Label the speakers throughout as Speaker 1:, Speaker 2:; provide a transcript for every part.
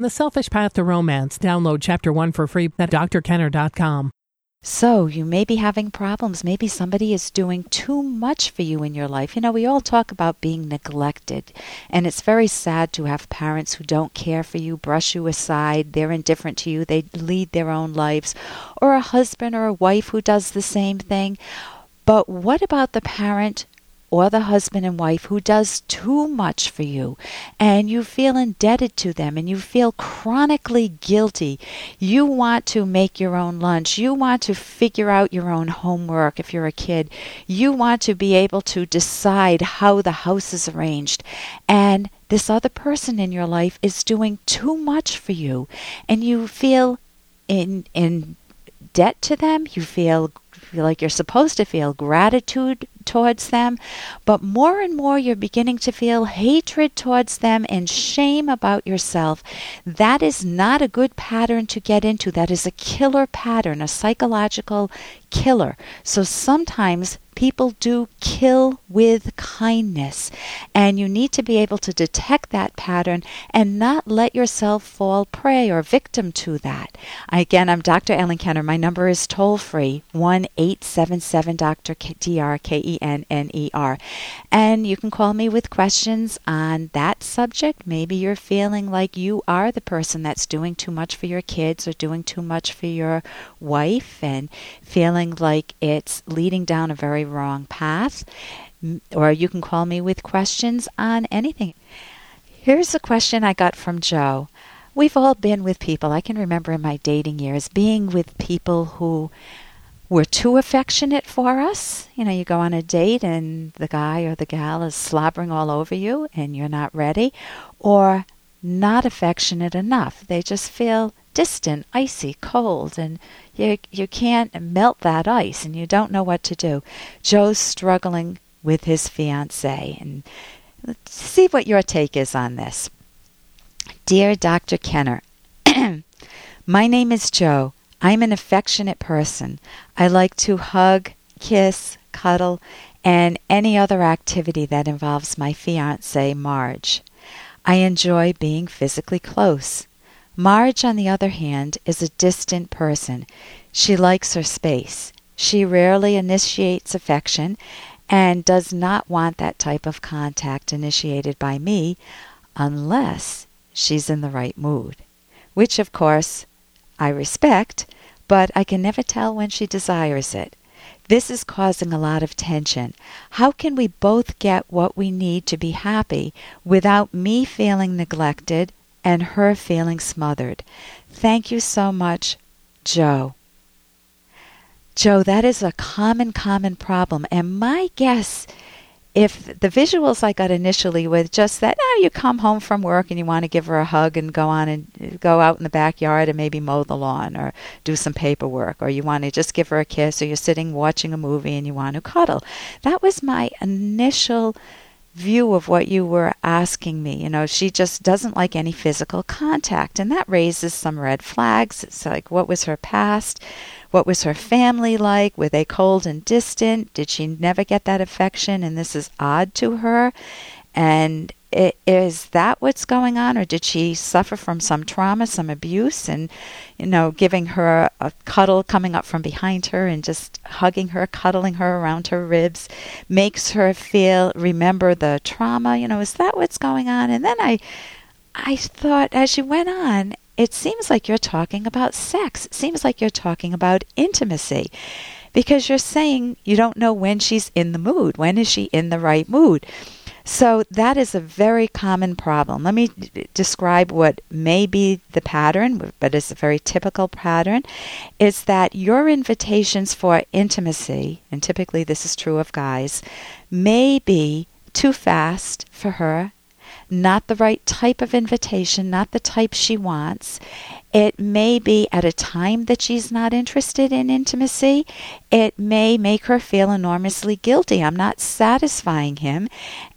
Speaker 1: The Selfish Path to Romance. Download Chapter 1 for free at drkenner.com.
Speaker 2: So, you may be having problems. Maybe somebody is doing too much for you in your life. You know, we all talk about being neglected, and it's very sad to have parents who don't care for you, brush you aside, they're indifferent to you, they lead their own lives, or a husband or a wife who does the same thing. But what about the parent or the husband and wife who does too much for you and you feel indebted to them and you feel chronically guilty. You want to make your own lunch. You want to figure out your own homework if you're a kid. You want to be able to decide how the house is arranged. And this other person in your life is doing too much for you and you feel in in debt to them. You feel feel like you're supposed to feel gratitude towards them, but more and more you're beginning to feel hatred towards them and shame about yourself. That is not a good pattern to get into. That is a killer pattern, a psychological killer. So sometimes people do kill with kindness. And you need to be able to detect that pattern and not let yourself fall prey or victim to that. Again, I'm Dr. Ellen Kenner. My number is toll free 1 877 Dr. D R K E N N E R. And you can call me with questions on that subject. Maybe you're feeling like you are the person that's doing too much for your kids or doing too much for your wife and feeling like it's leading down a very wrong path, or you can call me with questions on anything. Here's a question I got from Joe. We've all been with people, I can remember in my dating years, being with people who were too affectionate for us. You know, you go on a date and the guy or the gal is slobbering all over you and you're not ready, or not affectionate enough. They just feel distant, icy, cold, and you you can't melt that ice and you don't know what to do. Joe's struggling with his fiance and let's see what your take is on this. Dear Dr. Kenner, my name is Joe. I'm an affectionate person. I like to hug, kiss, cuddle, and any other activity that involves my fiance, Marge. I enjoy being physically close. Marge, on the other hand, is a distant person. She likes her space. She rarely initiates affection and does not want that type of contact initiated by me unless she's in the right mood, which, of course, I respect, but I can never tell when she desires it. This is causing a lot of tension. How can we both get what we need to be happy without me feeling neglected and her feeling smothered. Thank you so much, Joe. Joe, that is a common, common problem. And my guess, if the visuals I got initially with just that, now you come home from work and you want to give her a hug and go on and uh, go out in the backyard and maybe mow the lawn or do some paperwork, or you want to just give her a kiss, or you're sitting watching a movie and you want to cuddle. That was my initial view of what you were asking me. You know, she just doesn't like any physical contact, and that raises some red flags. It's like, what was her past? What was her family like? Were they cold and distant? Did she never get that affection and this is odd to her? And is that what's going on, or did she suffer from some trauma, some abuse, and you know, giving her a cuddle, coming up from behind her and just hugging her, cuddling her around her ribs, makes her feel remember the trauma. You know, is that what's going on? And then I, I thought as you went on, it seems like you're talking about sex. It seems like you're talking about intimacy because you're saying you don't know when she's in the mood. When is she in the right mood? So that is a very common problem. Let me d- describe what may be the pattern, but it's a very typical pattern, is that your invitations for intimacy, and typically this is true of guys, may be too fast for her not the right type of invitation, not the type she wants. It may be at a time that she's not interested in intimacy. It may make her feel enormously guilty. I'm not satisfying him.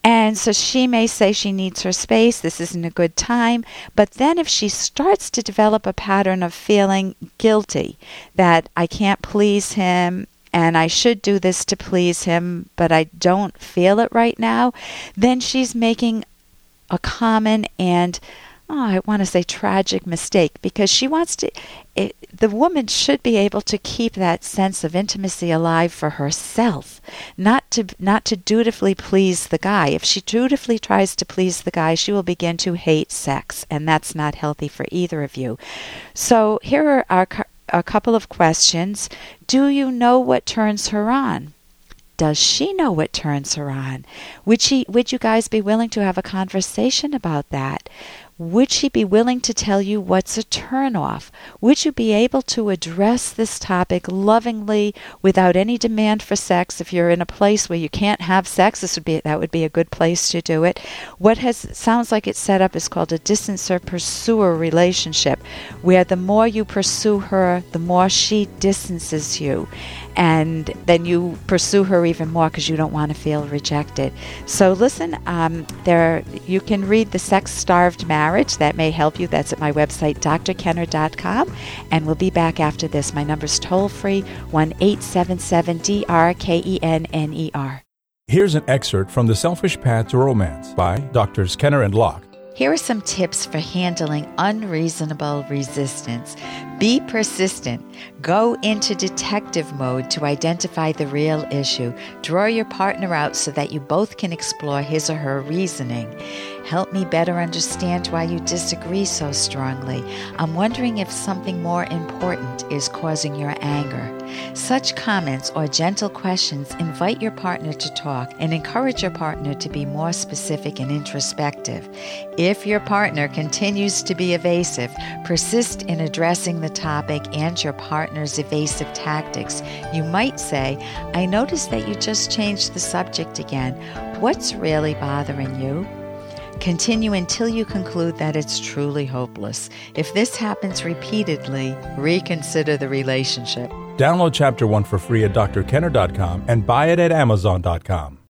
Speaker 2: And so she may say she needs her space. This isn't a good time. But then if she starts to develop a pattern of feeling guilty that I can't please him, and I should do this to please him, but I don't feel it right now, then she's making a common and oh, I want to say tragic mistake because she wants to it, the woman should be able to keep that sense of intimacy alive for herself, not to not to dutifully please the guy. If she dutifully tries to please the guy, she will begin to hate sex, and that's not healthy for either of you. So here are our, a couple of questions. Do you know what turns her on? Does she know what turns her on? Would she would you guys be willing to have a conversation about that? Would she be willing to tell you what's a turnoff? Would you be able to address this topic lovingly without any demand for sex? If you're in a place where you can't have sex, this would be that would be a good place to do it. What has sounds like it's set up is called a distancer pursuer relationship, where the more you pursue her, the more she distances you and then you pursue her even more because you don't want to feel rejected. So listen, um, there you can read the Sex Starved Marriage. That may help you. That's at my website, drkenner.com, and we'll be back after this. My number's toll free one eight seven seven D R K E N N E R.
Speaker 3: Here's an excerpt from The Selfish Path to Romance by Doctors Kenner and Locke.
Speaker 2: Here are some tips for handling unreasonable resistance. Be persistent. Go into detective mode to identify the real issue. Draw your partner out so that you both can explore his or her reasoning. Help me better understand why you disagree so strongly. I'm wondering if something more important is causing your anger. Such comments or gentle questions invite your partner to talk and encourage your partner to be more specific and introspective. If your partner continues to be evasive, persist in addressing the topic and your partner's evasive tactics. You might say, I noticed that you just changed the subject again. What's really bothering you? Continue until you conclude that it's truly hopeless. If this happens repeatedly, reconsider the relationship.
Speaker 3: Download Chapter 1 for free at drkenner.com and buy it at amazon.com.